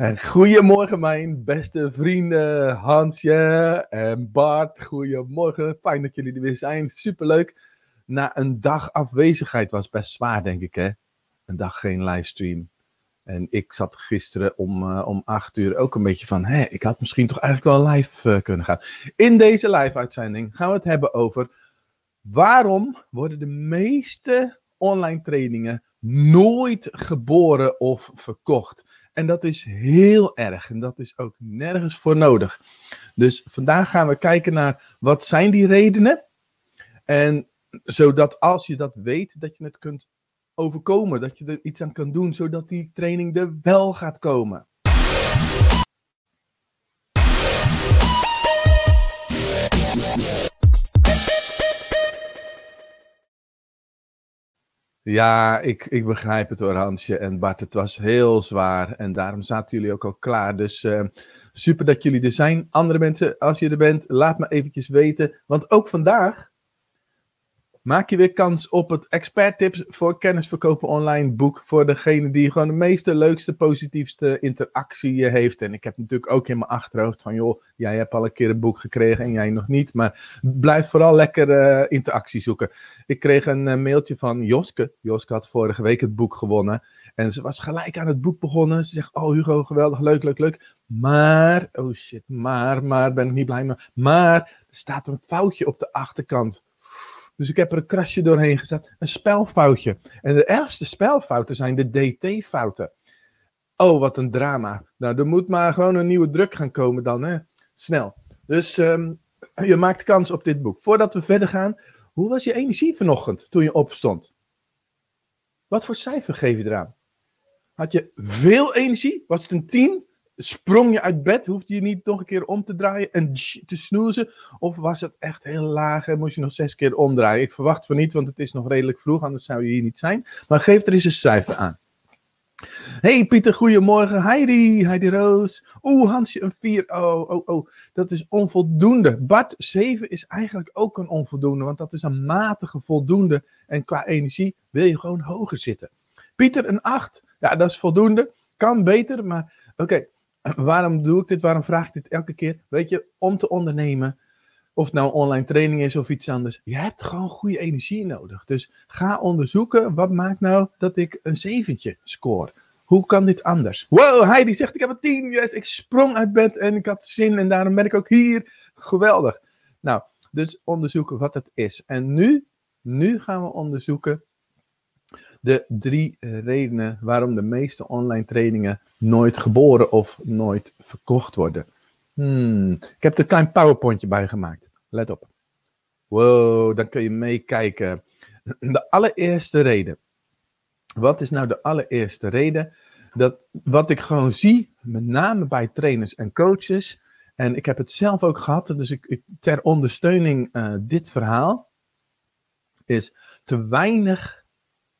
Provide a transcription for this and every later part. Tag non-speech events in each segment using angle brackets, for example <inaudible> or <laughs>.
En goedemorgen mijn beste vrienden Hansje en Bart. Goedemorgen, fijn dat jullie er weer zijn. Superleuk. Na een dag afwezigheid was best zwaar, denk ik hè. Een dag geen livestream. En ik zat gisteren om, uh, om acht uur ook een beetje van, hé, ik had misschien toch eigenlijk wel live uh, kunnen gaan. In deze live-uitzending gaan we het hebben over waarom worden de meeste online trainingen nooit geboren of verkocht. En dat is heel erg en dat is ook nergens voor nodig. Dus vandaag gaan we kijken naar wat zijn die redenen. En zodat als je dat weet, dat je het kunt overkomen. Dat je er iets aan kan doen, zodat die training er wel gaat komen. Ja, ik, ik begrijp het hoor, Hansje en Bart. Het was heel zwaar en daarom zaten jullie ook al klaar. Dus uh, super dat jullie er zijn. Andere mensen, als je er bent, laat me eventjes weten. Want ook vandaag maak je weer kans op het Expert Tips voor kennisverkopen online boek. Voor degene die gewoon de meeste, leukste, positiefste interactie heeft. En ik heb natuurlijk ook in mijn achterhoofd van, joh, jij hebt al een keer een boek gekregen en jij nog niet. Maar blijf vooral lekker uh, interactie zoeken. Ik kreeg een uh, mailtje van Joske. Joske had vorige week het boek gewonnen. En ze was gelijk aan het boek begonnen. Ze zegt, oh Hugo, geweldig, leuk, leuk, leuk. Maar, oh shit, maar, maar, ben ik niet blij mee. Maar, er staat een foutje op de achterkant. Dus ik heb er een krasje doorheen gezet. Een spelfoutje. En de ergste spelfouten zijn de DT-fouten. Oh, wat een drama. Nou, er moet maar gewoon een nieuwe druk gaan komen dan, hè. Snel. Dus um, je maakt kans op dit boek. Voordat we verder gaan, hoe was je energie vanochtend toen je opstond? Wat voor cijfer geef je eraan? Had je veel energie? Was het een 10? Sprong je uit bed? Hoefde je niet nog een keer om te draaien en te snoezen? Of was het echt heel laag en moest je nog zes keer omdraaien? Ik verwacht van niet, want het is nog redelijk vroeg, anders zou je hier niet zijn. Maar geef er eens een cijfer aan. Hey Pieter, goedemorgen. Heidi, Heidi Roos. Oeh, Hansje, een 4. Oh, oh, oh, dat is onvoldoende. Bart, 7 is eigenlijk ook een onvoldoende, want dat is een matige voldoende. En qua energie wil je gewoon hoger zitten. Pieter, een 8. Ja, dat is voldoende. Kan beter, maar oké. <clears throat> waarom doe ik dit? Waarom vraag ik dit elke keer? Weet je, om te ondernemen, of het nou online training is of iets anders, je hebt gewoon goede energie nodig. Dus ga onderzoeken, wat maakt nou dat ik een zeventje score? Hoe kan dit anders? Wow, Heidi zegt, ik heb een tien. Yes, ik sprong uit bed en ik had zin en daarom ben ik ook hier. Geweldig. Nou, dus onderzoeken wat het is. En nu, nu gaan we onderzoeken de drie redenen waarom de meeste online trainingen nooit geboren of nooit verkocht worden. Hmm, ik heb er een klein powerpointje bij gemaakt. Let op. Wow, dan kun je meekijken. <clears throat> De allereerste reden. Wat is nou de allereerste reden? Dat wat ik gewoon zie, met name bij trainers en coaches, en ik heb het zelf ook gehad, dus ik, ter ondersteuning uh, dit verhaal, is te weinig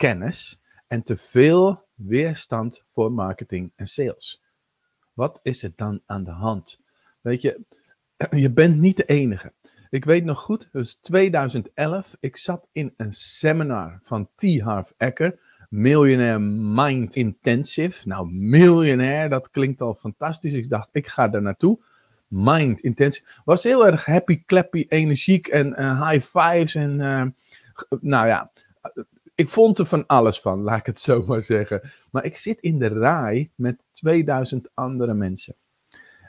kennis en te veel weerstand voor marketing en sales. Wat is er dan aan de hand? Weet je, <clears throat> je bent niet de enige. Ik weet nog goed, was 2011. Ik zat in een seminar van T. Harv Eker, Millionaire Mind Intensive. Nou, miljonair, dat klinkt al fantastisch. Ik dacht, ik ga daar naartoe. Mind Intensive. Was heel erg happy, clappy, energiek en uh, high fives. En uh, nou ja, ik vond er van alles van, laat ik het zo maar zeggen. Maar ik zit in de rij met 2000 andere mensen.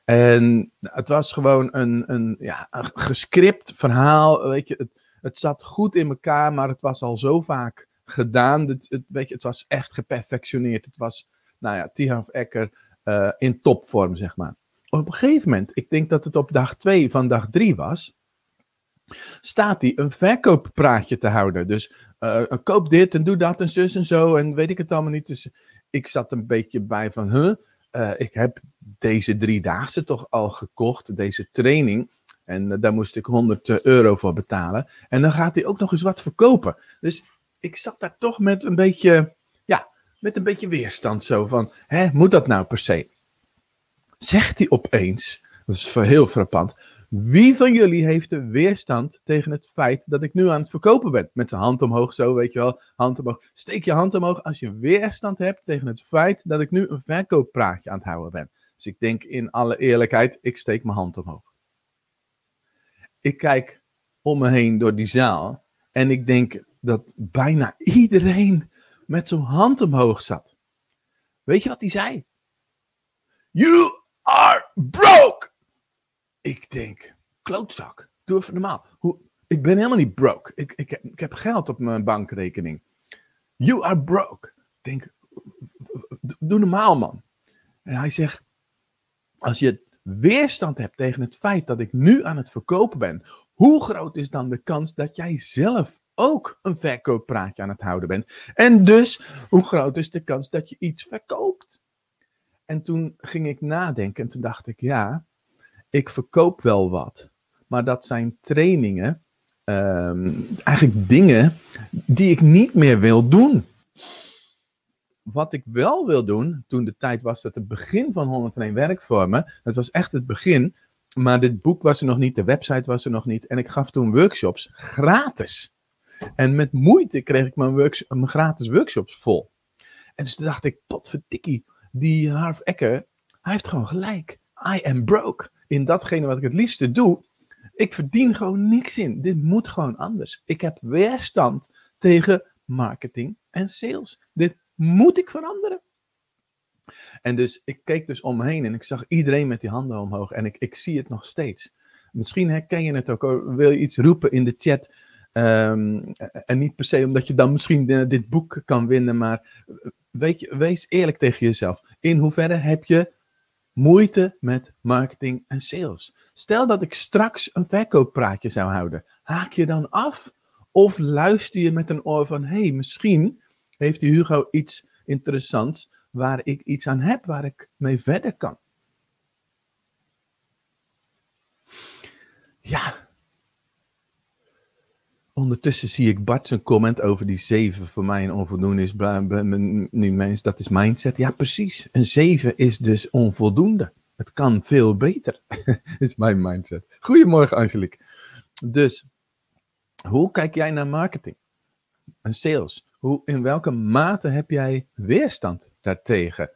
En het was gewoon een, een, ja, een gescript verhaal. Weet je, het, het zat goed in elkaar, maar het was al zo vaak gedaan. Het, het, weet je, het was echt geperfectioneerd. Het was, nou ja, Tihanf Ecker uh, in topvorm, zeg maar. Op een gegeven moment, ik denk dat het op dag 2 van dag 3 was, staat hij een verkooppraatje te houden. Dus uh, koop dit en doe dat en zus en zo en weet ik het allemaal niet. Dus ik zat een beetje bij van, huh, uh, ik heb deze driedaagse toch al gekocht, deze training. En daar moest ik 100 euro voor betalen. En dan gaat hij ook nog eens wat verkopen. Dus ik zat daar toch met een beetje, ja, met een beetje weerstand zo van, hè, moet dat nou per se? Zegt hij opeens, dat is heel frappant, wie van jullie heeft de weerstand tegen het feit dat ik nu aan het verkopen ben? Met zijn hand omhoog, zo weet je wel. Hand omhoog. Steek je hand omhoog als je weerstand hebt tegen het feit dat ik nu een verkooppraatje aan het houden ben. Dus ik denk in alle eerlijkheid, ik steek mijn hand omhoog. Ik kijk om me heen door die zaal en ik denk dat bijna iedereen met zo'n hand omhoog zat. Weet je wat hij zei? You! Ik denk, klootzak, doe even normaal. Hoe, ik ben helemaal niet broke. Ik, ik, ik heb geld op mijn bankrekening. You are broke. Ik denk, doe normaal man. En hij zegt, als je weerstand hebt tegen het feit dat ik nu aan het verkopen ben, hoe groot is dan de kans dat jij zelf ook een verkooppraatje aan het houden bent? En dus, hoe groot is de kans dat je iets verkoopt? En toen ging ik nadenken en toen dacht ik, ja, ik verkoop wel wat. Maar dat zijn trainingen, ehm, eigenlijk dingen die ik niet meer wil doen. Wat ik wel wil doen, toen de tijd was dat het begin van 101 werkvormen, dat was echt het begin, maar dit boek was er nog niet, de website was er nog niet. En ik gaf toen workshops gratis. En met moeite kreeg ik mijn, gratis workshops vol. En dus dacht ik, potverdikkie, die Harv Ecker, hij heeft gewoon gelijk. I am broke. In datgene wat ik het liefste doe, ik verdien gewoon niks in. Dit moet gewoon anders. Ik heb weerstand tegen marketing en sales. Dit moet ik veranderen. En dus ik keek dus om me heen en ik zag iedereen met die handen omhoog. En ik, ik zie het nog steeds. Misschien herken je het ook. Wil je iets roepen in de chat? Ehm, en niet per se omdat je dan misschien dit boek kan winnen. Maar weet je, wees eerlijk tegen jezelf. In hoeverre heb je moeite met marketing en sales? Stel dat ik straks een verkooppraatje zou houden. Haak je dan af? Of luister je met een oor van: hey, misschien heeft die Hugo iets interessants waar ik iets aan heb, waar ik mee verder kan. Ja. Ondertussen zie ik Bart zijn comment over die 7 voor mij een onvoldoende is. Dat is mindset. Ja, precies. Een 7 is dus onvoldoende. Het kan veel beter. <laughs> is mijn mindset. Goedemorgen, Angelique. Dus, hoe kijk jij naar marketing en sales? Hoe, in welke mate heb jij weerstand daartegen?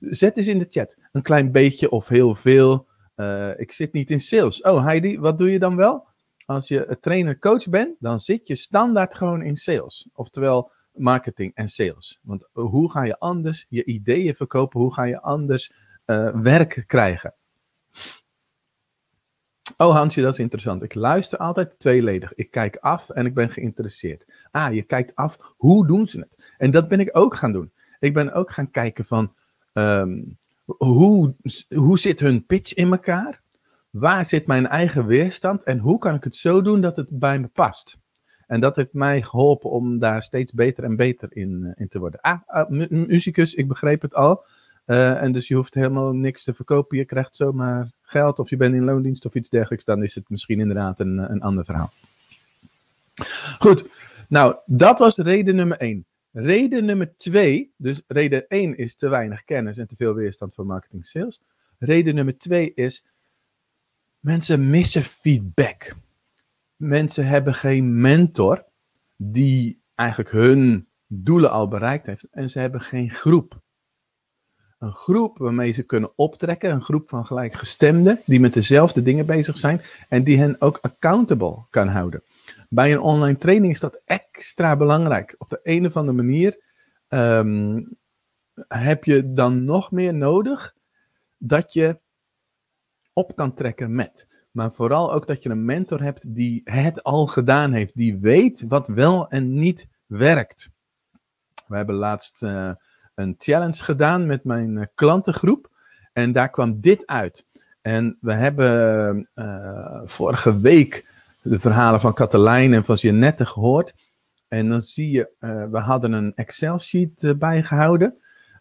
Zet eens in de chat. Een klein beetje of heel veel. Uh, ik zit niet in sales. Oh, Heidi, wat doe je dan wel? Als je trainer-coach bent, dan zit je standaard gewoon in sales. Oftewel marketing en sales. Want hoe ga je anders je ideeën verkopen? Hoe ga je anders uh, werk krijgen? Oh Hansje, dat is interessant. Ik luister altijd tweeledig. Ik kijk af en ik ben geïnteresseerd. Ah, je kijkt af, hoe doen ze het? En dat ben ik ook gaan doen. Ik ben ook gaan kijken van, um, hoe, hoe zit hun pitch in elkaar? Waar zit mijn eigen weerstand? En hoe kan ik het zo doen dat het bij me past? En dat heeft mij geholpen om daar steeds beter en beter in, uh, in te worden. Ah, uh, muzikus, ik begreep het al. Uh, en dus je hoeft helemaal niks te verkopen. Je krijgt zomaar geld of je bent in loondienst of iets dergelijks. Dan is het misschien inderdaad een, een ander verhaal. Goed, nou dat was reden nummer 1. Reden nummer 2, dus reden 1 is te weinig kennis en te veel weerstand voor marketing sales. Reden nummer 2 is mensen missen feedback. Mensen hebben geen mentor die eigenlijk hun doelen al bereikt heeft en ze hebben geen groep een groep waarmee ze kunnen optrekken, een groep van gelijkgestemden die met dezelfde dingen bezig zijn en die hen ook accountable kan houden. Bij een online training is dat extra belangrijk. Op de een of andere manier um, heb je dan nog meer nodig dat je op kan trekken met. Maar vooral ook dat je een mentor hebt die het al gedaan heeft, die weet wat wel en niet werkt. We hebben laatst uh, een challenge gedaan met mijn eh, klantengroep. En daar kwam dit uit. En we hebben uh, vorige week de verhalen van Katelijn en van Jeannette gehoord. En dan zie je, we hadden een Excel-sheet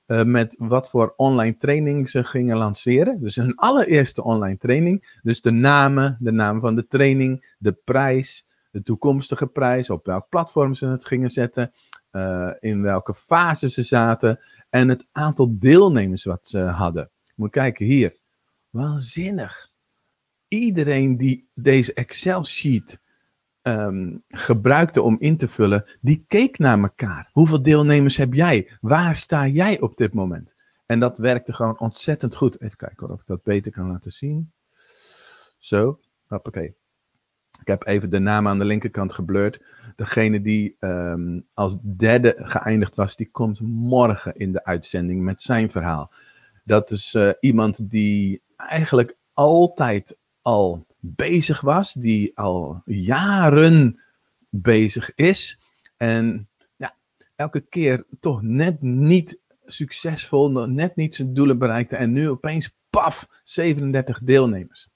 bijgehouden. met wat voor online training ze gingen lanceren. Dus hun allereerste online training. Dus de namen, de naam van de training, de prijs, de toekomstige prijs, op welk platform ze het gingen zetten uh, in welke fase ze zaten en het aantal deelnemers wat ze hadden. Moet kijken hier. Waanzinnig. Iedereen die deze Excel-sheet um, gebruikte om in te vullen, die keek naar elkaar. Hoeveel deelnemers heb jij? Waar sta jij op dit moment? En dat werkte gewoon ontzettend goed. Even kijken of ik dat beter kan laten zien. Zo, hoppakee. Ik heb even de naam aan de linkerkant geblurred. Degene die um, als derde geëindigd was, die komt morgen in de uitzending met zijn verhaal. Dat is uh, iemand die eigenlijk altijd al bezig was, die al jaren bezig is. En ja, elke keer toch net niet succesvol, net niet zijn doelen bereikte. En nu opeens, paf, 37 deelnemers.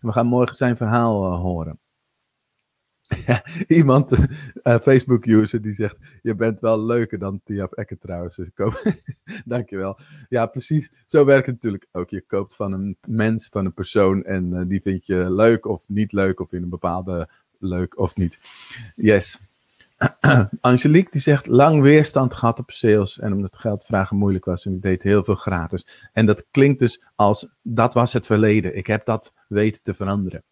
We gaan morgen zijn verhaal uh, horen. Iemand, uh, Facebook-user, die zegt: Je bent wel leuker dan Tiaf Ecker trouwens. <laughs> Dankjewel. Ja, precies. Zo werkt het natuurlijk ook. Je koopt van een mens, van een persoon. En uh, die vind je leuk of niet leuk, of in een bepaalde leuk of niet. Yes. <clears throat> Angelique die zegt lang weerstand gehad op sales en omdat geld vragen moeilijk was en ik deed heel veel gratis. En dat klinkt dus als dat was het verleden. Ik heb dat weten te veranderen.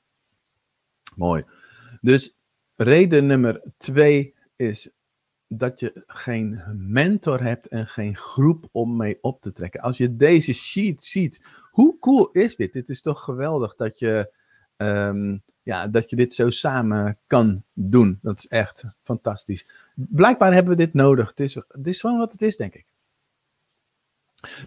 Mooi. Dus reden nummer twee is dat je geen mentor hebt en geen groep om mee op te trekken. Als je deze sheet ziet, hoe cool is dit? Dit is toch geweldig dat je um, ja, dat je dit zo samen kan doen. Dat is echt fantastisch. Blijkbaar hebben we dit nodig. Het is, het is gewoon wat het is, denk ik.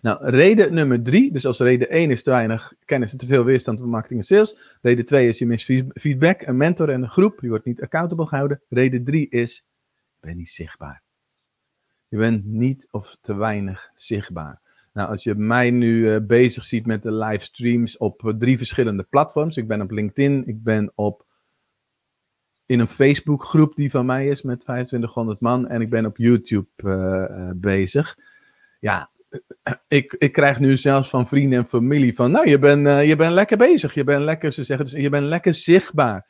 Nou, reden nummer drie. Dus als reden één is te weinig kennis en te veel weerstand van marketing en sales. Reden twee is je mist feedback, een mentor en een groep. Je wordt niet accountable gehouden. Reden drie is, je bent niet zichtbaar. Je bent niet of te weinig zichtbaar. Nou, als je mij nu uh, bezig ziet met de livestreams op uh, drie verschillende platforms. Ik ben op LinkedIn, ik ben op in een Facebookgroep die van mij is met 2500 man en ik ben op YouTube uh, bezig. Ja, ik, ik krijg nu zelfs van vrienden en familie van, nou, je bent je bent lekker bezig, je bent lekker, ze zeggen dus, je bent lekker zichtbaar.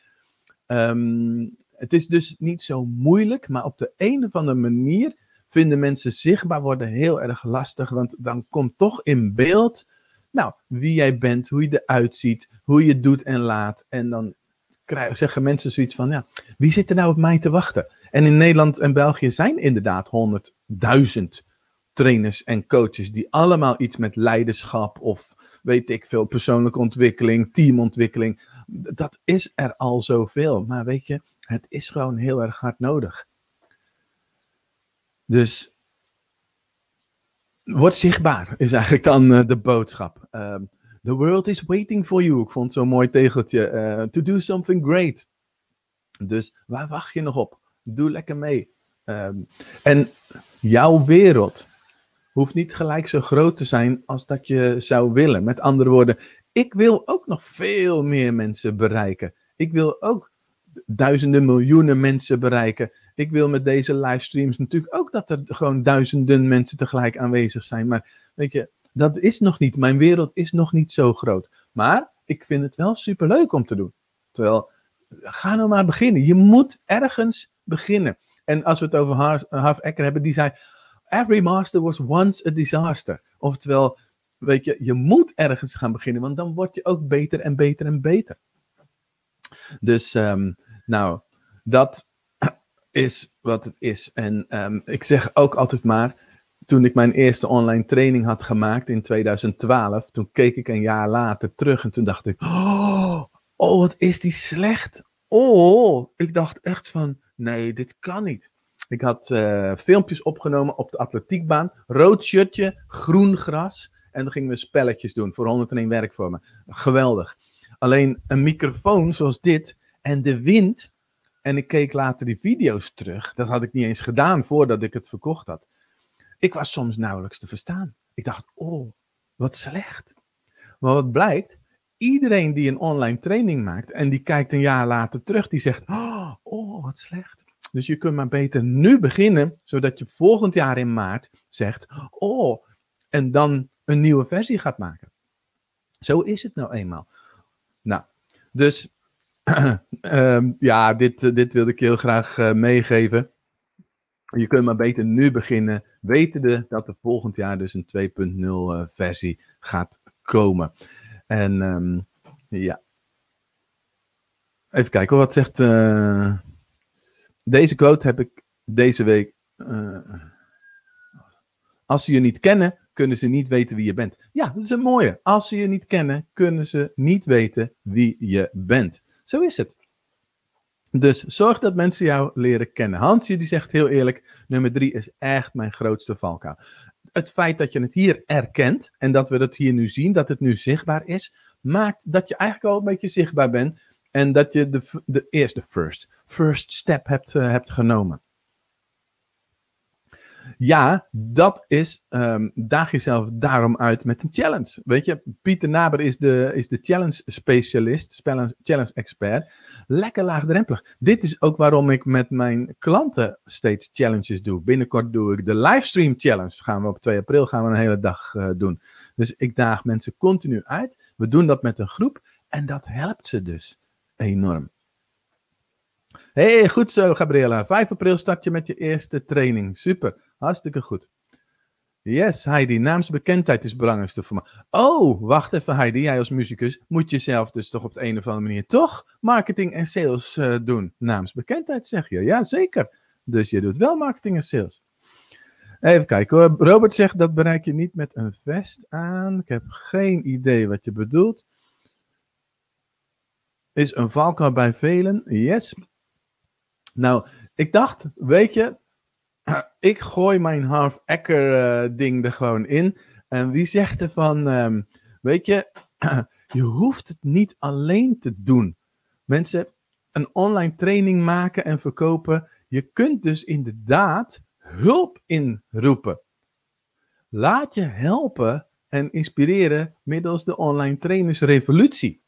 Um, het is dus niet zo moeilijk, maar op de een of andere manier vinden mensen zichtbaar worden heel erg lastig. Want dan komt toch in beeld, nou, wie jij bent, hoe je eruit ziet, hoe je doet en laat. En dan krijgen, zeggen mensen zoiets van, ja, wie zit er nou op mij te wachten? En in Nederland en België zijn inderdaad 100.000 trainers en coaches die allemaal iets met leiderschap of weet ik veel, persoonlijke ontwikkeling, teamontwikkeling. Dat is er al zoveel. Maar weet je, het is gewoon heel erg hard nodig. Dus word zichtbaar, is eigenlijk dan uh, de boodschap. Um, the world is waiting for you. Ik vond zo'n mooi tegeltje. Uh, to do something great. Dus waar wacht je nog op? Doe lekker mee. Um, en jouw wereld hoeft niet gelijk zo groot te zijn als dat je zou willen. Met andere woorden, ik wil ook nog veel meer mensen bereiken. Ik wil ook duizenden, miljoenen mensen bereiken ik wil met deze livestreams natuurlijk ook dat er gewoon duizenden mensen tegelijk aanwezig zijn. Maar weet je, dat is nog niet. Mijn wereld is nog niet zo groot. Maar ik vind het wel superleuk om te doen. Terwijl, ga nou maar beginnen. Je moet ergens beginnen. En als we het over Harv Ecker hebben, die zei: Every master was once a disaster. Oftewel, weet je, je moet ergens gaan beginnen, want dan word je ook beter en beter en beter. Dus, um, nou, dat <clears throat> is wat het is. En um, ik zeg ook altijd maar, toen ik mijn eerste online training had gemaakt in 2012, toen keek ik een jaar later terug en toen dacht ik, oh, oh wat is die slecht. Oh, ik dacht echt van, nee, dit kan niet. Ik had uh, filmpjes opgenomen op de atletiekbaan, rood shirtje, groen gras. En dan gingen we spelletjes doen voor 101 werkvormen. Geweldig. Alleen een microfoon zoals dit en de wind en ik keek later die video's terug. Dat had ik niet eens gedaan voordat ik het verkocht had. Ik was soms nauwelijks te verstaan. Ik dacht, oh, wat slecht. Maar wat blijkt, iedereen die een online training maakt en die kijkt een jaar later terug, die zegt, oh, oh wat slecht. Dus je kunt maar beter nu beginnen, zodat je volgend jaar in maart zegt, oh, en dan een nieuwe versie gaat maken. Zo is het nou eenmaal. Nou, dus um, <clears throat> ja, dit, eh, dit wilde ik heel graag uh, meegeven. Je kunt maar beter nu beginnen, wetende dat er volgend jaar dus een 2.0 uh, versie gaat komen. En um, ja. Even kijken, wat zegt. Deze quote heb ik deze week. als ze je niet kennen, kunnen ze niet weten wie je bent. Ja, dat is een mooie. Als ze je niet kennen, kunnen ze niet weten wie je bent. Zo is het. Dus zorg dat mensen jou leren kennen. Hansje die zegt heel eerlijk, nummer drie is echt mijn grootste valkuil. Het feit dat je het hier erkent en dat we dat hier nu zien, dat het nu zichtbaar is, maakt dat je eigenlijk al een beetje zichtbaar bent en dat je de, de eerste first, first step hebt, uh, hebt genomen. Ja, dat is, um, daag jezelf daarom uit met een challenge. Weet je, Pieter Naber is de, is de challenge specialist, challenge expert. Lekker laagdrempelig. Dit is ook waarom ik met mijn klanten steeds challenges doe. Binnenkort doe ik de livestream challenge. Gaan we op 2 april gaan we een hele dag uh, doen. Dus ik daag mensen continu uit. We doen dat met een groep en dat helpt ze dus enorm. hey, goed zo, Gabriella. 5 april start je met je eerste training. Super, hartstikke goed. Yes, Heidi, naamsbekendheid is het belangrijkste voor me. Oh, wacht even, Heidi. Jij als muzikus moet jezelf dus toch op de een of andere manier toch marketing en sales uh, doen. Naamsbekendheid zeg je. Ja, zeker. Dus je doet wel marketing en sales. Even kijken hoor. Robert zegt dat bereik je niet met een vest aan. Ik heb geen idee wat je bedoelt. Is een valkuil bij velen? Yes. Nou, ik dacht, weet je, <clears throat> ik gooi mijn half-ecker uh, ding er gewoon in. En wie zegt er van, um, weet je, <clears throat> je hoeft het niet alleen te doen. Mensen, een online training maken en verkopen. Je kunt dus inderdaad hulp inroepen. Laat je helpen en inspireren middels de online trainersrevolutie.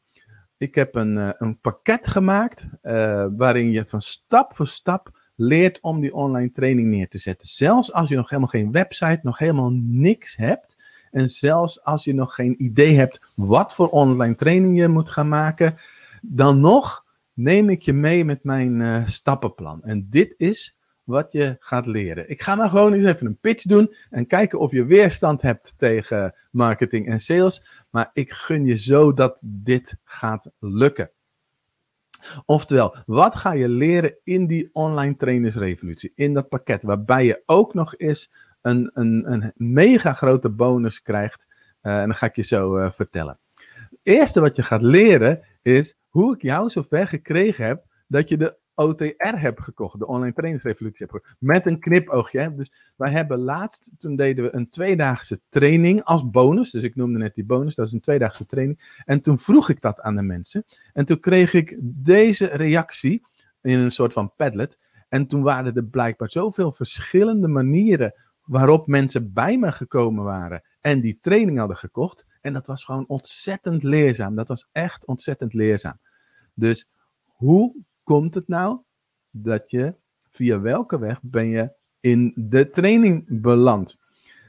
Ik heb een, uh, een pakket gemaakt uh, waarin je van stap voor stap leert om die online training neer te zetten. Zelfs als je nog helemaal geen website, nog helemaal niks hebt. En zelfs als je nog geen idee hebt wat voor online training je moet gaan maken, dan nog neem ik je mee met mijn uh, stappenplan. En dit is wat je gaat leren. Ik ga nou gewoon eens even een pitch doen en kijken of je weerstand hebt tegen marketing en sales. Maar ik gun je zo dat dit gaat lukken. Oftewel, wat ga je leren in die online trainersrevolutie? In dat pakket, waarbij je ook nog eens een, een, een mega grote bonus krijgt. Uh, en dan ga ik je zo uh, vertellen. Het eerste wat je gaat leren is hoe ik jou zover gekregen heb dat je de OTR heb gekocht, de online trainingsrevolutie heb gekocht, met een knipoogje. Dus wij hebben laatst, toen deden we een tweedaagse training als bonus, dus ik noemde net die bonus, dat is een tweedaagse training. En toen vroeg ik dat aan de mensen en toen kreeg ik deze reactie in een soort van padlet. En toen waren er blijkbaar zoveel verschillende manieren waarop mensen bij me gekomen waren en die training hadden gekocht. En dat was gewoon ontzettend leerzaam. Dat was echt ontzettend leerzaam. Dus hoe komt het nou dat je via welke weg ben je in de training beland?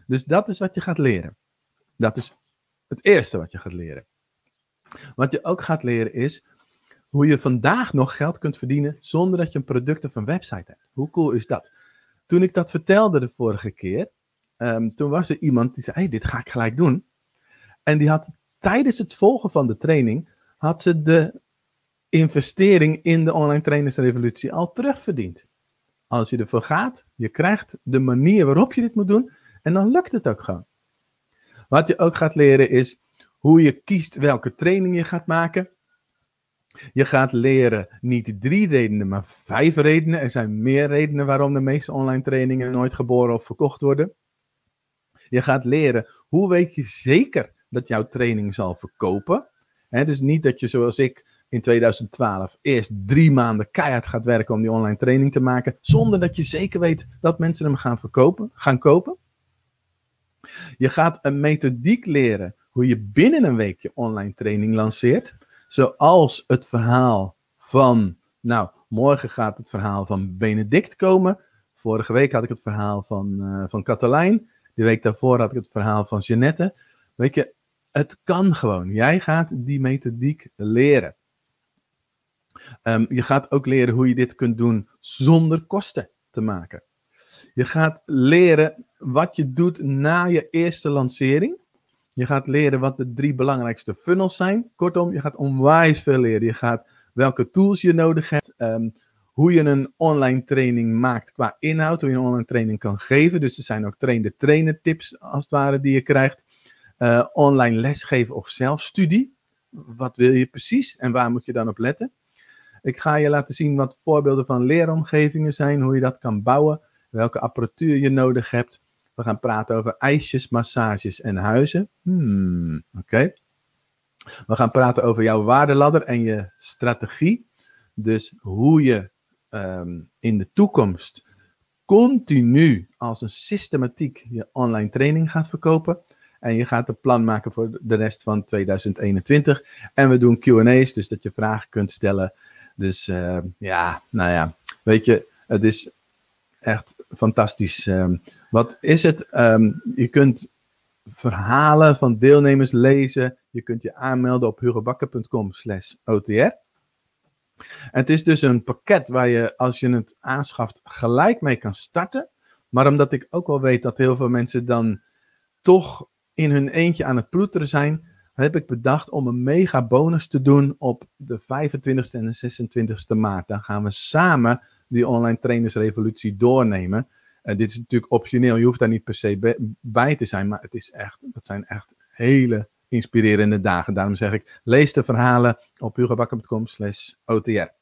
Dus dat is wat je gaat leren. Dat is het eerste wat je gaat leren. Wat je ook gaat leren is hoe je vandaag nog geld kunt verdienen zonder dat je een product of een website hebt. Hoe cool is dat? Toen ik dat vertelde de vorige keer, um, toen was er iemand die zei: hey, dit ga ik gelijk doen. En die had tijdens het volgen van de training, had ze de investering in de online trainersrevolutie al terugverdiend. Als je ervoor gaat, je krijgt de manier waarop je dit moet doen en dan lukt het ook gewoon. Wat je ook gaat leren is hoe je kiest welke training je gaat maken. Je gaat leren niet drie redenen, maar vijf redenen. Er zijn meer redenen waarom de meeste online trainingen nooit geboren of verkocht worden. Je gaat leren hoe weet je zeker dat jouw training zal verkopen. Dus niet dat je zoals ik in 2012 eerst drie maanden keihard gaat werken om die online training te maken, zonder dat je zeker weet dat mensen hem gaan verkopen, gaan kopen. Je gaat een methodiek leren hoe je binnen een week je online training lanceert, zoals het verhaal van, nou, morgen gaat het verhaal van Benedict komen. Vorige week had ik het verhaal van, uh, van Katelijn. De week daarvoor had ik het verhaal van Jeannette. Weet je, het kan gewoon. Jij gaat die methodiek leren. Um, je gaat ook leren hoe je dit kunt doen zonder kosten te maken. Je gaat leren wat je doet na je eerste lancering. Je gaat leren wat de drie belangrijkste funnels zijn. Kortom, je gaat onwijs veel leren. Je gaat welke tools je nodig hebt. Um, hoe je een online training maakt qua inhoud, hoe je een online training kan geven. Dus er zijn ook trainer-trainer tips als het ware die je krijgt. Uh, online lesgeven of zelfstudie. Wat wil je precies en waar moet je dan op letten? Ik ga je laten zien wat voorbeelden van leeromgevingen zijn, hoe je dat kan bouwen, welke apparatuur je nodig hebt. We gaan praten over ijsjes, massages en huizen. Hmm, oké. We gaan praten over jouw waardeladder en je strategie. Dus hoe je Ehm, in de toekomst continu als een systematiek je online training gaat verkopen. En je gaat een plan maken voor de rest van 2021. En we doen QA's, dus dat je vragen kunt stellen. Dus uh, ja, nou ja, weet je, het is echt fantastisch. Um, wat is het? Um, je kunt verhalen van deelnemers lezen. Je kunt je aanmelden op hugobakker.com slash OTR. Het is dus een pakket waar je, als je het aanschaft, gelijk mee kan starten. Maar omdat ik ook wel weet dat heel veel mensen dan toch in hun eentje aan het ploeteren zijn, heb ik bedacht om een mega bonus te doen op de 25e en de 26e maart. Dan gaan we samen die online trainersrevolutie doornemen. Dit is natuurlijk optioneel, je hoeft daar niet per se bij te zijn, maar het is echt, dat zijn echt hele inspirerende dagen. Daarom zeg ik, lees de verhalen op hugobakker.com slash OTR.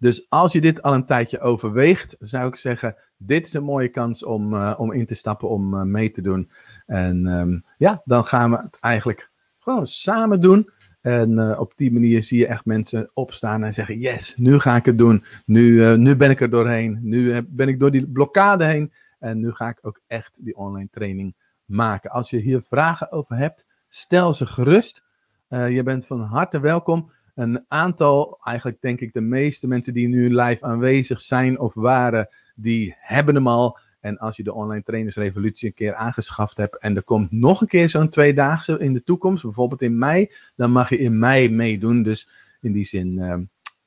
Dus als je dit al een tijdje overweegt, zou ik zeggen, dit is een mooie kans om, uh, om in te stappen, om uh, mee te doen. En um, ja, dan gaan we het eigenlijk gewoon samen doen. En uh, op die manier zie je echt mensen opstaan en zeggen: Yes, nu ga ik het doen. Nu, nu ben ik er doorheen. Nu ben ik door die blokkade heen. En nu ga ik ook echt die online training maken. Als je hier vragen over hebt, stel ze gerust. Je bent van harte welkom. Een aantal, eigenlijk denk ik de meeste mensen die nu live aanwezig zijn of waren, die hebben hem al. En als je de online trainersrevolutie een keer aangeschaft hebt en er komt nog een keer zo'n tweedaagse in de toekomst, bijvoorbeeld in mei, dan mag je in mei meedoen. Dus in die zin uh,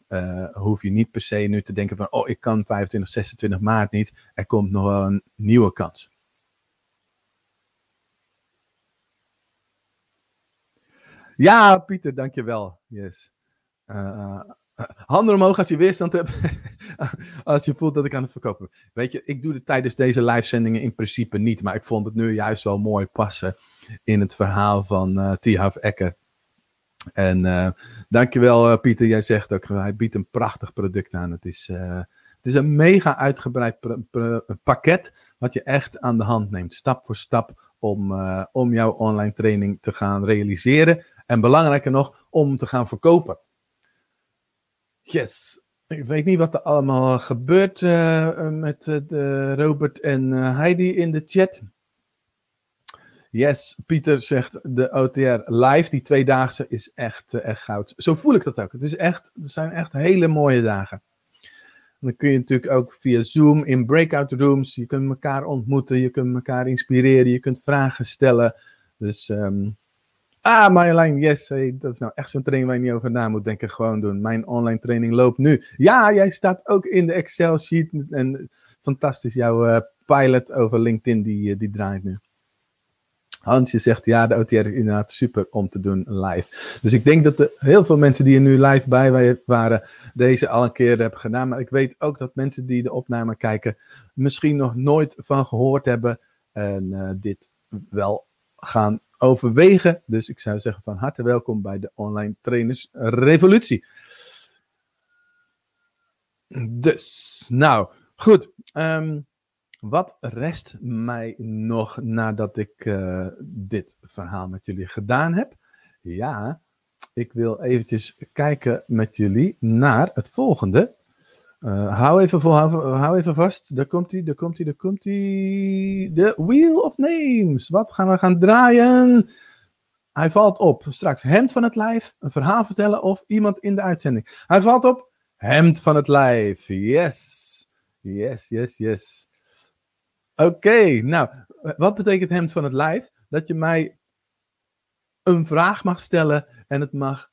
uh, hoef je niet per se nu te denken van, oh ik kan 25, 26 maart niet. Er komt nog wel een nieuwe kans. Ja, Pieter, dankjewel. Yes. Uh, uh, handen omhoog als je weerstand hebt. <laughs> als je voelt dat ik aan het verkopen ben. Weet je, ik doe het tijdens deze live-zendingen in principe niet. Maar ik vond het nu juist wel mooi passen in het verhaal van uh, Tihaf Ecker. En uh, dankjewel uh, Pieter, jij zegt ook, hij biedt een prachtig product aan. Het is, het is een mega uitgebreid pakket wat je echt aan de hand neemt, stap voor stap, om, om jouw online training te gaan realiseren. En belangrijker nog, om te gaan verkopen. Yes. Ik weet niet wat er allemaal gebeurt uh, met uh, Robert en uh, Heidi in de chat. Yes, Pieter zegt de OTR live, die tweedaagse is echt, echt goud. Zo voel ik dat ook. Het, is echt, het zijn echt hele mooie dagen. dan kun je natuurlijk ook via Zoom in breakout rooms, je kunt elkaar ontmoeten, je kunt elkaar inspireren, je kunt vragen stellen. Dus um, Ah, Marjolein, yes. Dat is nou echt zo'n training waar je niet over na moet denken. Gewoon doen. Mijn online training loopt nu. Ja, jij staat ook in de Excel sheet. En fantastisch, jouw uh, pilot over LinkedIn, die, uh, die draait nu. Hansje zegt, ja, de OTR is inderdaad super om te doen live. Dus ik denk dat er heel veel mensen die er nu live bij waren, deze al een keer hebben gedaan. Maar ik weet ook dat mensen die de opname kijken, misschien nog nooit van gehoord hebben. En uh, dit wel gaan overwegen. Dus ik zou zeggen van harte welkom bij de Online Trainers Revolutie. Dus, nou, goed. Um, wat rest mij nog nadat ik uh, dit verhaal met jullie gedaan heb? Ja, ik wil eventjes kijken met jullie naar het volgende. Uh, hou, even vol, hou, even vast. Daar komt hij, daar komt hij, daar komt hij. De Wheel of Names. Wat gaan we gaan draaien? Hij valt op. Straks hemd van het lijf, een verhaal vertellen of iemand in de uitzending. Hij valt op. Hemd van het lijf. Yes. Yes, yes, yes. Oké, nou, wat betekent hemd van het lijf? Dat je mij een vraag mag stellen en het mag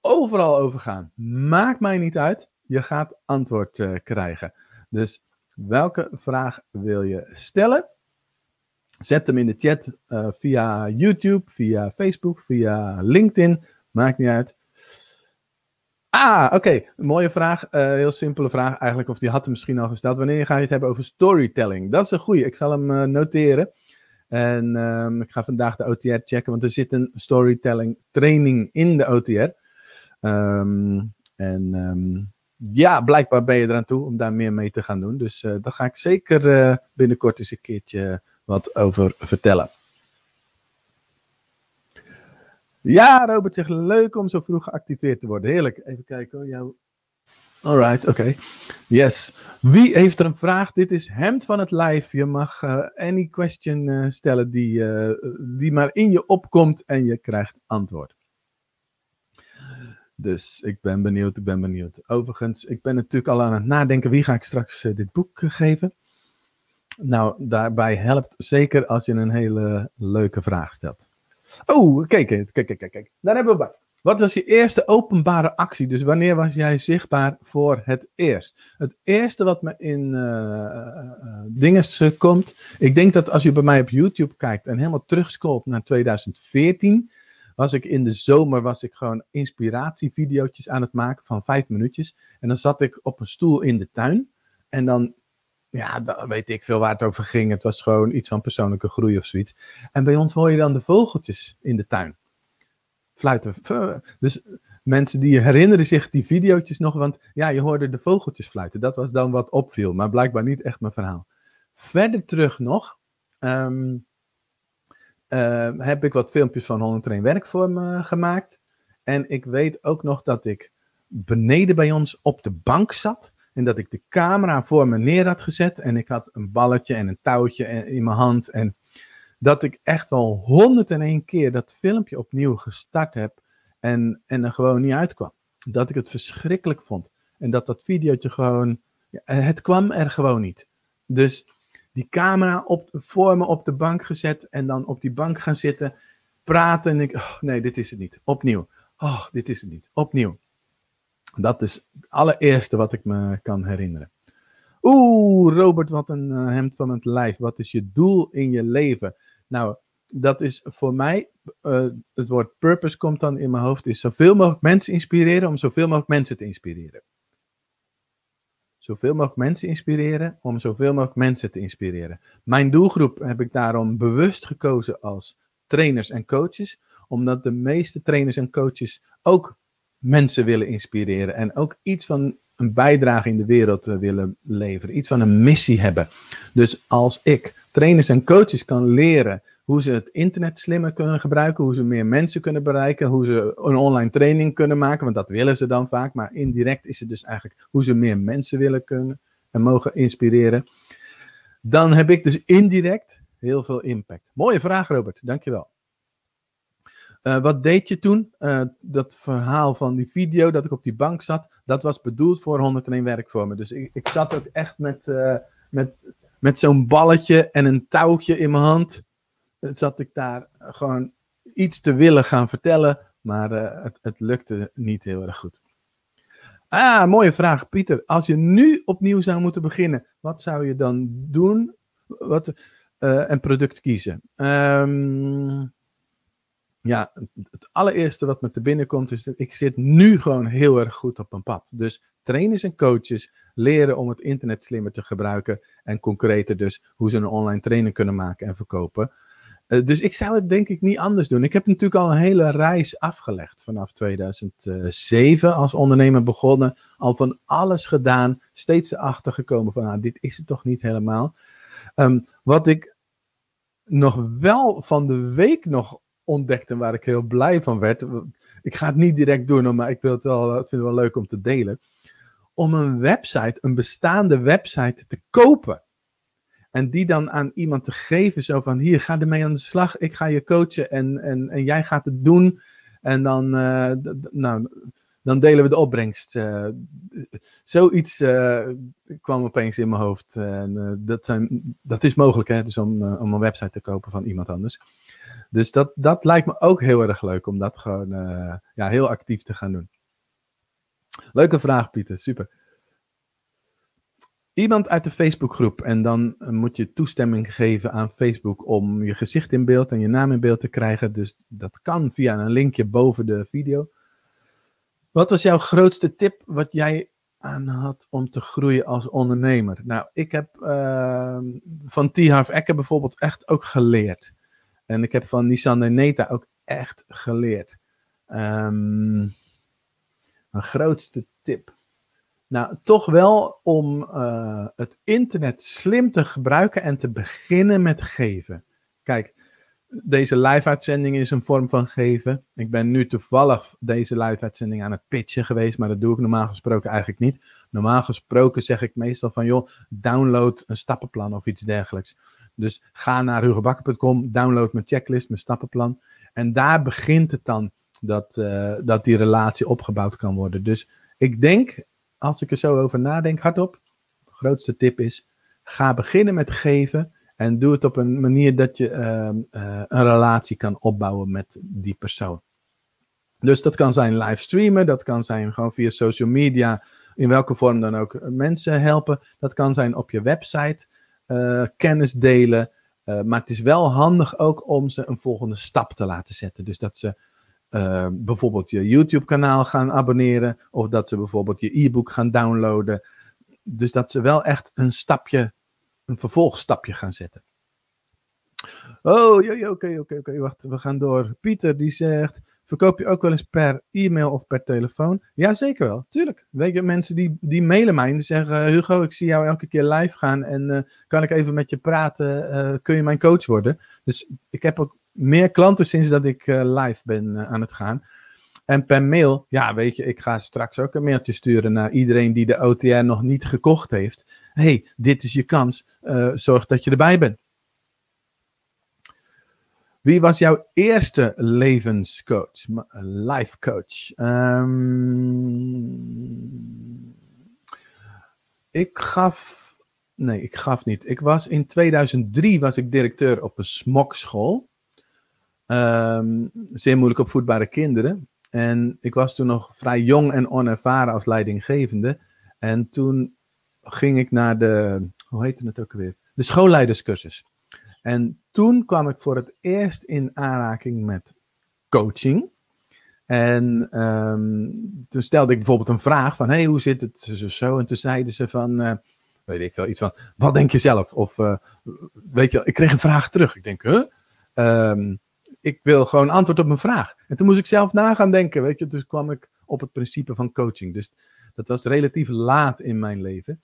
overal overgaan. Maakt mij niet uit je gaat antwoord uh, krijgen. Dus welke vraag wil je stellen? Zet hem in de chat uh, via YouTube, via Facebook, via LinkedIn. Maakt niet uit. Ah, oké. Mooie vraag. Uh, heel simpele vraag eigenlijk. Of die had hem misschien al gesteld. Wanneer ga je het hebben over storytelling? Dat is een goeie. Ik zal hem noteren. En um, ik ga vandaag de OTR checken. Want er zit een storytelling training in de OTR. Um, en um, ja, blijkbaar ben je eraan toe om daar meer mee te gaan doen. Dus uh, daar ga ik zeker binnenkort eens een keertje wat over vertellen. Ja, Robert zegt leuk om zo vroeg geactiveerd te worden. Heerlijk. Even kijken hoor. Jou... Alright, oké. Yes. Wie heeft er een vraag? Dit is Hemd van het Lijf. Je mag uh, any question stellen die, die maar in je opkomt en je krijgt antwoord. Dus ik ben benieuwd, ik ben benieuwd. Overigens, ik ben natuurlijk al aan het nadenken wie ga ik straks dit boek geven. Nou, daarbij helpt zeker als je een hele leuke vraag stelt. Oh, kijk, kijk, kijk, kijk, kijk. Daar hebben we bij. Wat was je eerste openbare actie? Dus wanneer was jij zichtbaar voor het eerst? Het eerste wat me in uh, komt. Ik denk dat als je bij mij op YouTube kijkt en helemaal terugscrollt naar 2014. Was ik in de zomer was ik gewoon inspiratievideo's aan het maken van vijf minuutjes. En dan zat ik op een stoel in de tuin. En dan ja, dan weet ik veel waar het over ging. Het was gewoon iets van persoonlijke groei of zoiets. En bij ons hoor je dan de vogeltjes in de tuin. Fluiten. Dus mensen die herinneren zich die video's nog, want ja, je hoorde de vogeltjes fluiten. Dat was dan wat opviel, maar blijkbaar niet echt mijn verhaal. Verder terug nog, uh, heb ik wat filmpjes van 101 werkvormen gemaakt. En ik weet ook nog dat ik beneden bij ons op de bank zat. En dat ik de camera voor me neer had gezet. En ik had een balletje en een touwtje in mijn hand. En dat ik echt wel 101 keer dat filmpje opnieuw gestart heb. En, en er gewoon niet uitkwam. Dat ik het verschrikkelijk vond. En dat dat videootje gewoon. Het kwam er gewoon niet. Dus die camera op, voor me op de bank gezet. En dan op die bank gaan zitten. Praten. En ik. Oh, nee, dit is het niet. Opnieuw. Oh, dit is het niet. Opnieuw. Dat is het allereerste wat ik me kan herinneren. Oeh, Robert, wat een uh, hemd van het lijf. Wat is je doel in je leven? Nou, dat is voor mij, uh, het woord purpose komt dan in mijn hoofd, is zoveel mogelijk mensen inspireren om zoveel mogelijk mensen te inspireren. Zoveel mogelijk mensen inspireren om zoveel mogelijk mensen te inspireren. Mijn doelgroep heb ik daarom bewust gekozen als trainers en coaches, omdat de meeste trainers en coaches ook mensen willen inspireren en ook iets van een bijdrage in de wereld uh, willen leveren, iets van een missie hebben. Dus als ik trainers en coaches kan leren hoe ze het internet slimmer kunnen gebruiken, hoe ze meer mensen kunnen bereiken, hoe ze een online training kunnen maken, want dat willen ze dan vaak, maar indirect is het dus eigenlijk hoe ze meer mensen willen kunnen en mogen inspireren. Dan heb ik dus indirect heel veel impact. Mooie vraag, Robert. Dankjewel. Uh, wat deed je toen? Uh, dat verhaal van die video dat ik op die bank zat, dat was bedoeld voor 101 werkvormen. Dus ik, ik zat ook echt met, uh, met, met zo'n balletje en een touwtje in mijn hand. Zat ik daar gewoon iets te willen gaan vertellen, maar het, het lukte niet heel erg goed. Ah, mooie vraag, Pieter. Als je nu opnieuw zou moeten beginnen, wat zou je dan doen? Wat, een product kiezen. Um, ja, het allereerste wat me te binnen komt is dat ik zit nu gewoon heel erg goed op een pad. Dus trainers en coaches leren om het internet slimmer te gebruiken en concreter dus hoe ze een online training kunnen maken en verkopen. Uh, dus ik zou het denk ik niet anders doen. Ik heb natuurlijk al een hele reis afgelegd vanaf 2007 als ondernemer begonnen, al van alles gedaan, steeds erachter gekomen van ah, dit is het toch niet helemaal. Um, wat ik nog wel van de week nog ontdekte waar ik heel blij van werd. Ik ga het niet direct doen, maar ik wil het wel, vind het wel leuk om te delen. Om een website, een bestaande website te kopen. En die dan aan iemand te geven, zo van hier, ga ermee aan de slag, ik ga je coachen en, en, en jij gaat het doen. En dan, uh, nou, dan delen we de opbrengst. Uh, zoiets uh, kwam opeens in mijn hoofd. En, dat, zijn, dat is mogelijk, hè, dus om, om een website te kopen van iemand anders. Dus dat, dat lijkt me ook heel erg leuk om dat gewoon ja, heel actief te gaan doen. Leuke vraag, Pieter. Super. Iemand uit de Facebookgroep en dan moet je toestemming geven aan Facebook om je gezicht in beeld en je naam in beeld te krijgen. Dus dat kan via een linkje boven de video. Wat was jouw grootste tip wat jij aan had om te groeien als ondernemer? Nou, ik heb uh, van T. Harv Eker bijvoorbeeld echt ook geleerd. En ik heb van Nissan Neta ook echt geleerd. Um, mijn grootste tip. Nou, toch wel om uh, het internet slim te gebruiken en te beginnen met geven. Kijk, deze live-uitzending is een vorm van geven. Ik ben nu toevallig deze live-uitzending aan het pitchen geweest, maar dat doe ik normaal gesproken eigenlijk niet. Normaal gesproken zeg ik meestal van, joh, download een stappenplan of iets dergelijks. Dus ga naar hugobakker.com, download mijn checklist, mijn stappenplan. En daar begint het dan dat, uh, dat die relatie opgebouwd kan worden. Dus ik denk, als ik er zo over nadenk, hardop, de grootste tip is, ga beginnen met geven en doe het op een manier dat je uh, uh, een relatie kan opbouwen met die persoon. Dus dat kan zijn livestreamen, dat kan zijn gewoon via social media, in welke vorm dan ook mensen helpen. Dat kan zijn op je website, uh, kennis delen. Maar het is wel handig ook om ze een volgende stap te laten zetten. Dus dat ze uh, bijvoorbeeld je YouTube-kanaal gaan abonneren, of dat ze bijvoorbeeld je e-book gaan downloaden. Dus dat ze wel echt een stapje een vervolgstapje gaan zetten. Oh, oké, oké, oké, wacht, we gaan door. Pieter die zegt, verkoop je ook wel eens per e-mail of per telefoon? Ja, zeker wel, tuurlijk. Weet je, mensen die, die mailen mij en zeggen, Hugo, ik zie jou elke keer live gaan en uh, kan ik even met je praten, kun je mijn coach worden? Dus ik heb ook meer klanten sinds dat ik uh, live ben aan het gaan. En per mail, ja, weet je, ik ga straks ook een mailtje sturen naar iedereen die de OTR nog niet gekocht heeft. hey, dit is je kans. Uh, zorg dat je erbij bent. Wie was jouw eerste levenscoach, life coach? Um, ik gaf, nee, ik gaf niet. Ik was in 2003 was ik directeur op een smokschool. Um, zeer moeilijk opvoedbare kinderen. En ik was toen nog vrij jong en onervaren als leidinggevende. En toen ging ik naar de, hoe heette het ook weer? De schoolleiderscursus. En toen kwam ik voor het eerst in aanraking met coaching. En um, toen stelde ik bijvoorbeeld een vraag van, hey, hoe zit het zo? En toen zeiden ze van, uh, weet ik wel, iets van, wat denk je zelf? Of, uh, weet je, ik kreeg een vraag terug. Ik denk, huh? Um, ik wil gewoon antwoord op mijn vraag. En toen moest ik zelf na gaan denken, weet je. Dus kwam ik op het principe van coaching. Dus dat was relatief laat in mijn leven.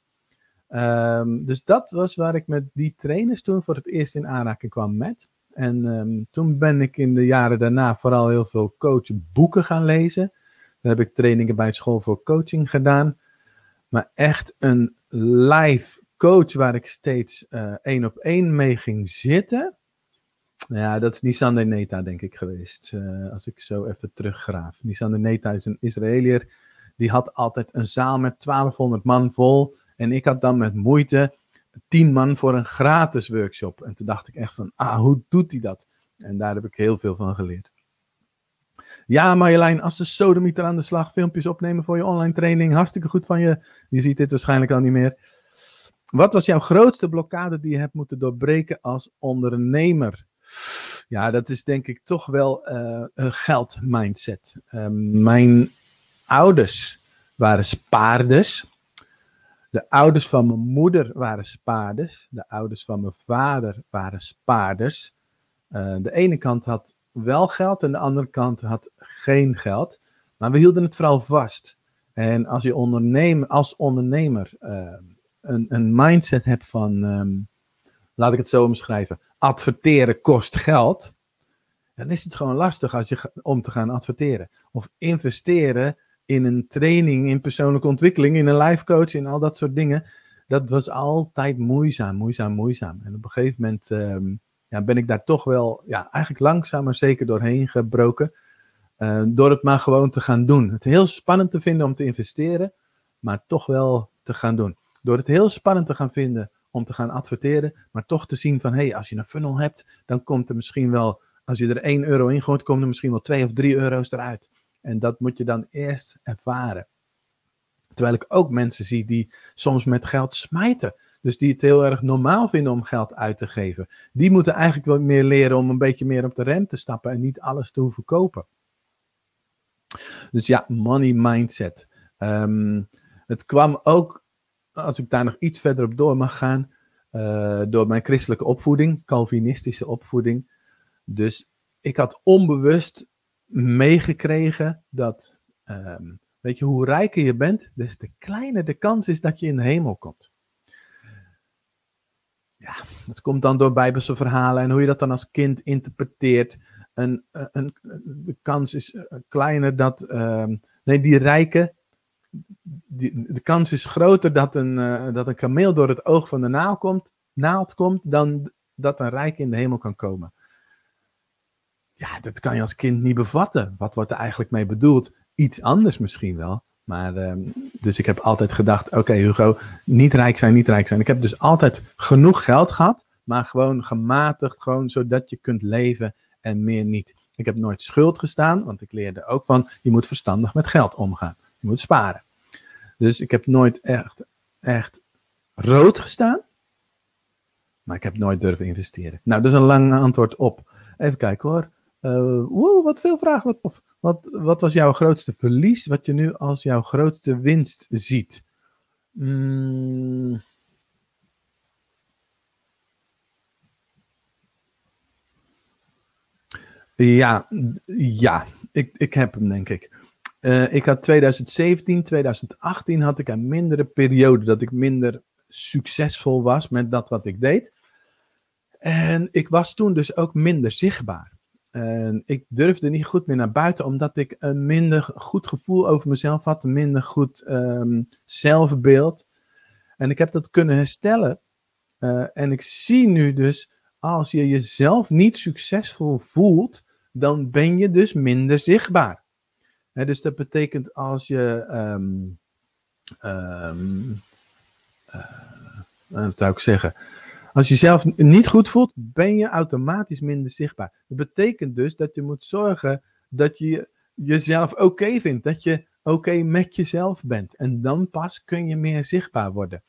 Um, dus dat was waar ik met die trainers toen voor het eerst in aanraking kwam met. En um, toen ben ik in de jaren daarna vooral heel veel coachboeken gaan lezen. Dan heb ik trainingen bij school voor coaching gedaan. Maar echt een live coach waar ik steeds uh, één op één mee ging zitten. Ja, dat is Nissan de Neta, denk ik, geweest. Uh, als ik zo even teruggraaf. Nissan de Neta is een Israëliër. Die had altijd een zaal met 1200 man vol. En ik had dan met moeite 10 man voor een gratis workshop. En toen dacht ik echt van, ah, hoe doet hij dat? En daar heb ik heel veel van geleerd. Ja, Marjolein, als de sodemieter aan de slag, filmpjes opnemen voor je online training. Hartstikke goed van je. Je ziet dit waarschijnlijk al niet meer. Wat was jouw grootste blokkade die je hebt moeten doorbreken als ondernemer? Ja, dat is denk ik toch wel uh, een geldmindset. Uh, mijn ouders waren spaarders. De ouders van mijn moeder waren spaarders. De ouders van mijn vader waren spaarders. Uh, de ene kant had wel geld en de andere kant had geen geld. Maar we hielden het vooral vast. En als je ondernemer, als ondernemer een, een mindset hebt van, um, laat ik het zo omschrijven, adverteren kost geld, dan is het gewoon lastig als je, om te gaan adverteren. Of investeren in een training, in persoonlijke ontwikkeling, in een life coach, in al dat soort dingen. Dat was altijd moeizaam, moeizaam, moeizaam. En op een gegeven moment um, ja, ben ik daar toch wel, ja, eigenlijk langzaam maar zeker doorheen gebroken. Uh, door het maar gewoon te gaan doen. Het heel spannend te vinden om te investeren, maar toch wel te gaan doen. Door het heel spannend te gaan vinden om te gaan adverteren, maar toch te zien van, hé, hey, als je een funnel hebt, dan komt er misschien wel, als je er 1 euro in gooit, komen er misschien wel 2 of 3 euro's eruit. En dat moet je dan eerst ervaren. Terwijl ik ook mensen zie die soms met geld smijten. Dus die het heel erg normaal vinden om geld uit te geven. Die moeten eigenlijk wat meer leren om een beetje meer op de rem te stappen en niet alles te hoeven kopen. Dus ja, money mindset. Ehm, het kwam ook, als ik daar nog iets verder op door mag gaan, uh, door mijn christelijke opvoeding, Calvinistische opvoeding. Dus ik had onbewust meegekregen dat, um, weet je, hoe rijker je bent, des te kleiner de kans is dat je in de hemel komt. Ja, dat komt dan door bijbelse verhalen en hoe je dat dan als kind interpreteert. Een, een, de kans is eh, kleiner dat, um, nee, die rijken, de kans is groter dat een, uh, dat een kameel door het oog van de naald komt, naald komt dan dat een rijk in de hemel kan komen. Ja, dat kan je als kind niet bevatten. Wat wordt er eigenlijk mee bedoeld? Iets anders misschien wel. Maar, um, dus ik heb altijd gedacht, oké Hugo, niet rijk zijn, niet rijk zijn. Ik heb dus altijd genoeg geld gehad, maar gewoon gematigd, gewoon zodat je kunt leven en meer niet. Ik heb nooit schuld gestaan, want ik leerde ook van, je moet verstandig met geld omgaan. Je moet sparen. Dus ik heb nooit echt, echt rood gestaan, maar ik heb nooit durven investeren. Nou, dat is een lang antwoord op. Even kijken hoor. Uh, wat veel vragen. Wat, wat, wat was jouw grootste verlies, wat je nu als jouw grootste winst ziet? Mm. Ja, ja ik, ik heb hem denk ik. Uh, ik had 2017, 2018 had ik een mindere periode dat ik minder succesvol was met dat wat ik deed. En ik was toen dus ook minder zichtbaar. Ik durfde niet goed meer naar buiten, omdat ik een minder goed gevoel over mezelf had, een minder goed um, zelfbeeld. En ik heb dat kunnen herstellen. Uh, en ik zie nu dus, als je jezelf niet succesvol voelt, dan ben je dus minder zichtbaar. Dus dat betekent als je. Um, um, uh, wat zou ik zeggen? Als je jezelf niet goed voelt, ben je automatisch minder zichtbaar. Dat betekent dus dat je moet zorgen dat je jezelf oké vindt. Dat je oké met jezelf bent. En dan pas kun je meer zichtbaar worden.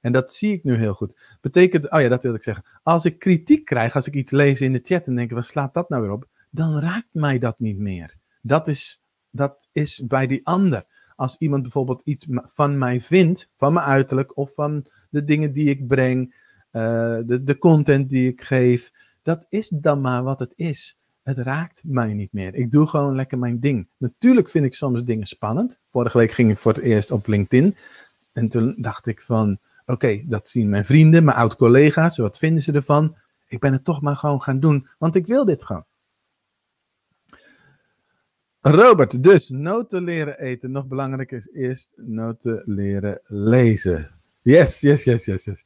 En dat zie ik nu heel goed. Betekent, oh ja, dat wil ik zeggen. Als ik kritiek krijg, als ik iets lees in de chat en denk, wat slaat dat nou weer op? Dan raakt mij dat niet meer. Dat is, dat is bij die ander. Als iemand bijvoorbeeld iets van mij vindt, van mijn uiterlijk of van de dingen die ik breng, uh, de, de content die ik geef, dat is dan maar wat het is. Het raakt mij niet meer. Ik doe gewoon lekker mijn ding. Natuurlijk vind ik soms dingen spannend. Vorige week ging ik voor het eerst op LinkedIn. En toen dacht ik van, oké, dat zien mijn vrienden, mijn oud-collega's. Wat vinden ze ervan? Ik ben het toch maar gewoon gaan doen, want ik wil dit gewoon. Robert, dus noten leren eten. Nog belangrijker is eerst noten leren lezen. Yes, yes, yes, yes, yes.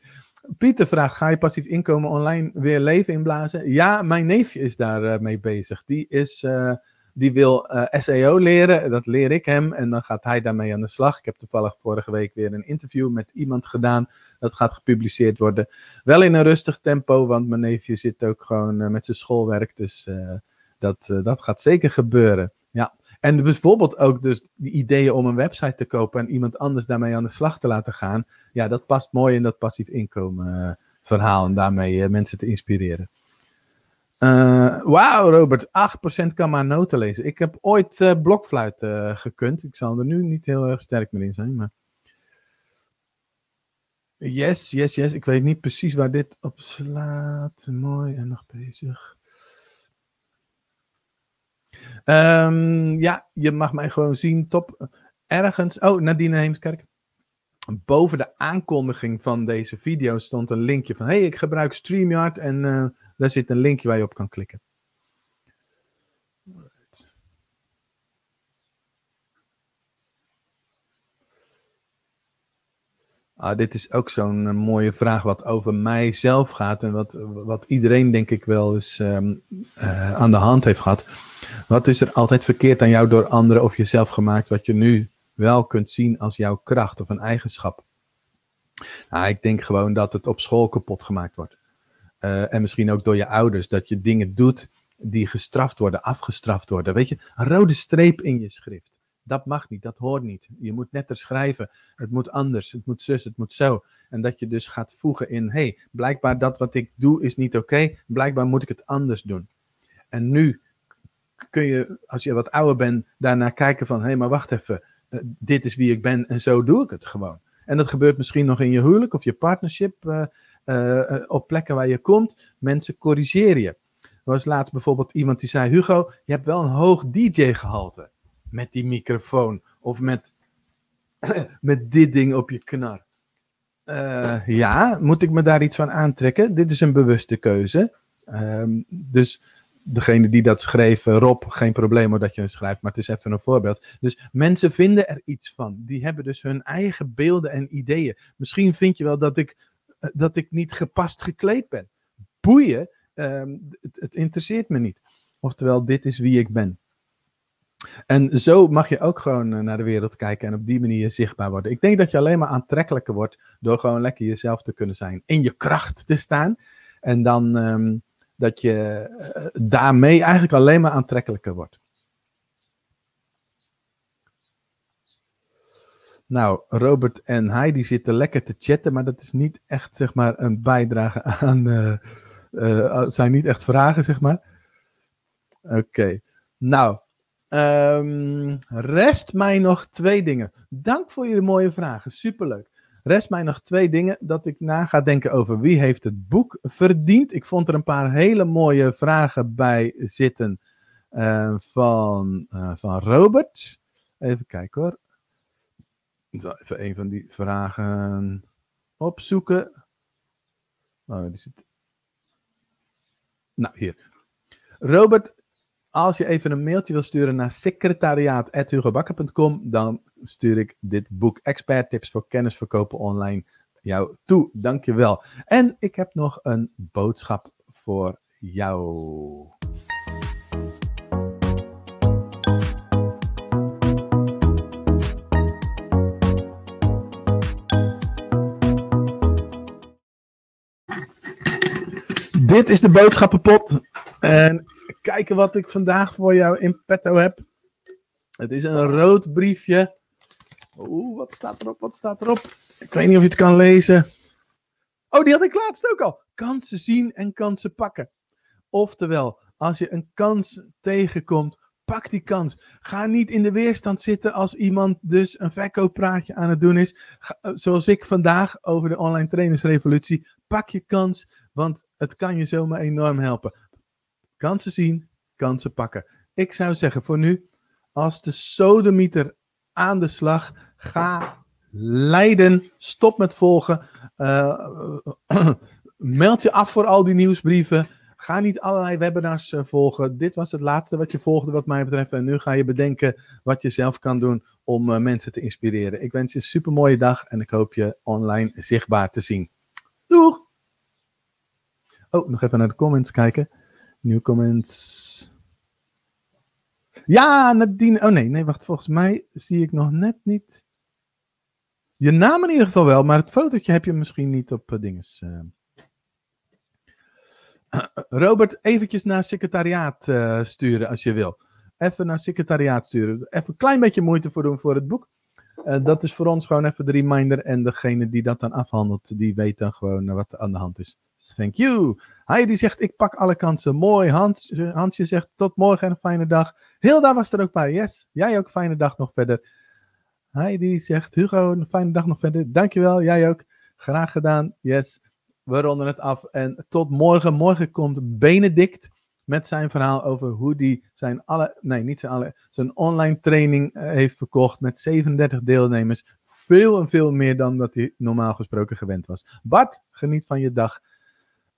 Pieter vraagt: ga je passief inkomen online weer leven inblazen? Ja, mijn neefje is daar uh, mee bezig. Die, is, uh, die wil eh, SEO leren. Dat leer ik hem. En dan gaat hij daarmee aan de slag. Ik heb toevallig vorige week weer een interview met iemand gedaan. Dat gaat gepubliceerd worden. Wel in een rustig tempo, want mijn neefje zit ook gewoon met zijn schoolwerk. Dus dat, dat gaat zeker gebeuren. En bijvoorbeeld ook dus die ideeën om een website te kopen en iemand anders daarmee aan de slag te laten gaan. Ja, dat past mooi in dat passief inkomen uh, verhaal en daarmee uh, mensen te inspireren. Uh, Wauw, Robert, 8% kan maar noten lezen. Ik heb ooit blokfluit gekund. Ik zal er nu niet heel erg sterk meer in zijn, maar... Yes, yes, yes. Ik weet niet precies waar dit op slaat. Mooi en nog bezig. Um, ja, je mag mij gewoon zien. Top. Ergens. Oh, Nadine Heemskerk. Boven de aankondiging van deze video stond een linkje van: hey, ik gebruik StreamYard. En uh, daar zit een linkje waar je op kan klikken. Ah, dit is ook zo'n uh, mooie vraag wat over mijzelf gaat en wat, wat iedereen denk ik wel eens um, uh, aan de hand heeft gehad. Wat is er altijd verkeerd aan jou door anderen of jezelf gemaakt, wat je nu wel kunt zien als jouw kracht of een eigenschap? Nou, ik denk gewoon dat het op school kapot gemaakt wordt. Uh, en misschien ook door je ouders, dat je dingen doet die gestraft worden, afgestraft worden. Weet je, een rode streep in je schrift. Dat mag niet, dat hoort niet. Je moet netter schrijven. Het moet anders, het moet zus, het moet zo. En dat je dus gaat voegen in, hey, blijkbaar dat wat ik doe is niet oké. Blijkbaar moet ik het anders doen. En nu kun je, als je wat ouder bent, daarna kijken van, hé, hey, maar wacht even, eh, dit is wie ik ben en zo doe ik het gewoon. En dat gebeurt misschien nog in je huwelijk of je partnership, uh, uh, op plekken waar je komt. Mensen corrigeren je. Er was laatst bijvoorbeeld iemand die zei, Hugo, je hebt wel een hoog DJ-gehalte met die microfoon of met, <clears throat> met dit ding op je knar. ja, moet ik me daar iets van aantrekken? Dit is een bewuste keuze. Um, dus degene die dat schreef, Rob, geen probleem dat je het schrijft, maar het is even een voorbeeld. Dus mensen vinden er iets van. Die hebben dus hun eigen beelden en ideeën. Misschien vind je wel dat ik, eh, dat ik niet gepast gekleed ben. Boeien, het, het interesseert me niet. Oftewel, dit is wie ik ben. En zo mag je ook gewoon eh, naar de wereld kijken en op die manier zichtbaar worden. Ik denk dat je alleen maar aantrekkelijker wordt door gewoon lekker jezelf te kunnen zijn. In je kracht te staan. En dan, um, dat je uh, daarmee eigenlijk alleen maar aantrekkelijker wordt. Nou, Robert en Heidi zitten lekker te chatten, maar dat is niet echt, zeg maar, een bijdrage aan. Het zijn niet echt vragen, zeg maar. Oké. Nou, um, rest mij nog twee dingen. Dank voor jullie mooie vragen. Superleuk. Rest mij nog twee dingen dat ik na ga denken over wie heeft het boek verdiend. Ik vond er een paar hele mooie vragen bij zitten uh, van, uh, van Robert. Even kijken hoor. Ik zal even een van die vragen opzoeken. Oh, die zit. Nou, hier. Robert, als je even een mailtje wil sturen naar secretariaat.hugobakker.com, dan stuur ik dit boek Expert Tips voor Kennisverkopen Online jou toe. Dankjewel. En ik heb nog een boodschap voor jou. Dit is de boodschappenpot. En kijken wat ik vandaag voor jou in petto heb. Het is een rood briefje. Oeh, wat staat erop? Wat staat erop? Ik weet niet of je het kan lezen. Oh, die had ik laatst ook al. Kansen zien en kansen pakken. Oftewel, als je een kans tegenkomt, pak die kans. Ga niet in de weerstand zitten als iemand dus een verkooppraatje aan het doen is. Eh, zoals ik vandaag over de online trainersrevolutie. Pak je kans, want het kan je zomaar enorm helpen. Kansen zien, kansen pakken. Ik zou zeggen voor nu, als de sodemieter aan de slag, ga leiden, stop met volgen, uh, <clears throat> meld je af voor al die nieuwsbrieven. Ga niet allerlei webinars uh, volgen. Dit was het laatste wat je volgde, wat mij betreft. En nu ga je bedenken wat je zelf kan doen om uh, mensen te inspireren. Ik wens je een super mooie dag en ik hoop je online zichtbaar te zien. Doeg! Oh, nog even naar de comments kijken. Nieuw comments. Ja, Nadine. Oh nee, nee, wacht. Volgens mij zie ik nog net niet. Je naam in ieder geval wel, maar het fotootje heb je misschien niet op uh, dinges. Uh. <clears throat> Robert, eventjes naar secretariaat uh, sturen als je wil. Even naar secretariaat sturen. Even een klein beetje moeite voor doen voor het boek. Dat is voor ons gewoon even de reminder. En degene die dat dan afhandelt, die weet dan gewoon wat er aan de hand is. Thank you. Heidi zegt, ik pak alle kansen. Mooi. Hans, Hansje zegt, tot morgen en een fijne dag. Hilda was er ook bij. Yes. Jij ook fijne dag nog verder. Heidi zegt, Hugo, een fijne dag nog verder. Dankjewel. Jij ook. Graag gedaan. Yes. We ronden het af. En tot morgen. Morgen komt Benedict met zijn verhaal over hoe hij zijn alle, nee, niet zijn alle, zijn online training uh, heeft verkocht met 37 deelnemers. Veel en veel meer dan dat hij normaal gesproken gewend was. Bart, geniet van je dag.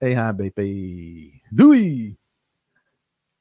Hey, hi, baby. Dewey.